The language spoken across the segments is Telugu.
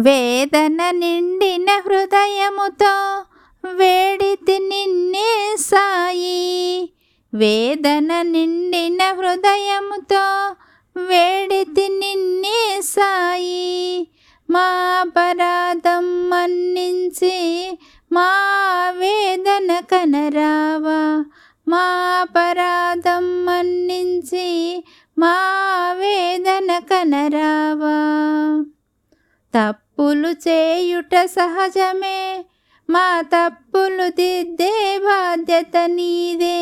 వేదన నిండిన హృదయముతో వేడితి నిన్నే సాయి. వేదన నిండిన హృదయముతో వేడితి నిన్నే సాయి. మా అపరాధం మన్నించి మా వేదన కనరావా. మా అపరాధం మన్నించి మా వేదన కనరావా. తప్పులు చేయుట సహజమే మా తప్పులు దిద్దే బాధ్యత నీదే.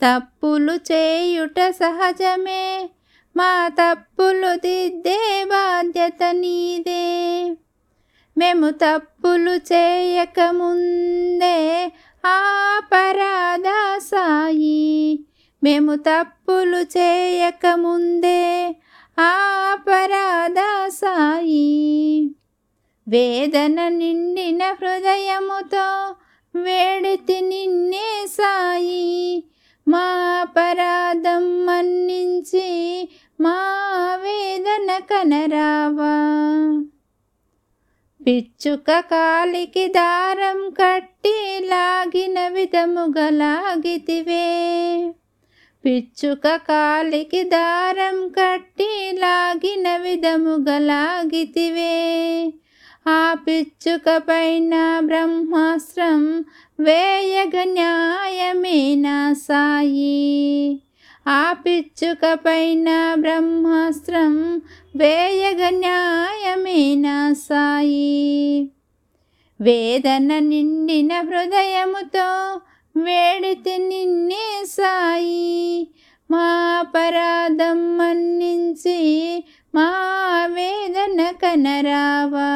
తప్పులు చేయుట సహజమే మా తప్పులు దిద్దే బాధ్యత నీదే. మేము తప్పులు చేయకముందే ఆపరాధ సాయి మేము తప్పులు చేయకముందే ఆపరాధ సాయి వేదన నిండిన హృదయముతో వేడితి నిన్నే సాయి. మా అపరాధం మన్నించి మా వేదన కనరావా. పిచ్చుక కాలికి దారం కట్టి లాగిన విధముగా లాగితివే. పిచ్చుక కాలికి దారం కట్టి లాగిన విధముగా లాగితివే. ఆ పిచ్చుక పైన బ్రహ్మాస్త్రం వేయగ న్యాయమేనా సాయి. ఆ పిచ్చుక పైన బ్రహ్మాస్త్రం వేయగ న్యాయమేనా సాయి. వేదన నిండిన హృదయముతో వేడితి నిన్నే సాయి. మా అపరాధం మన్నించి మా వేదన కనరావా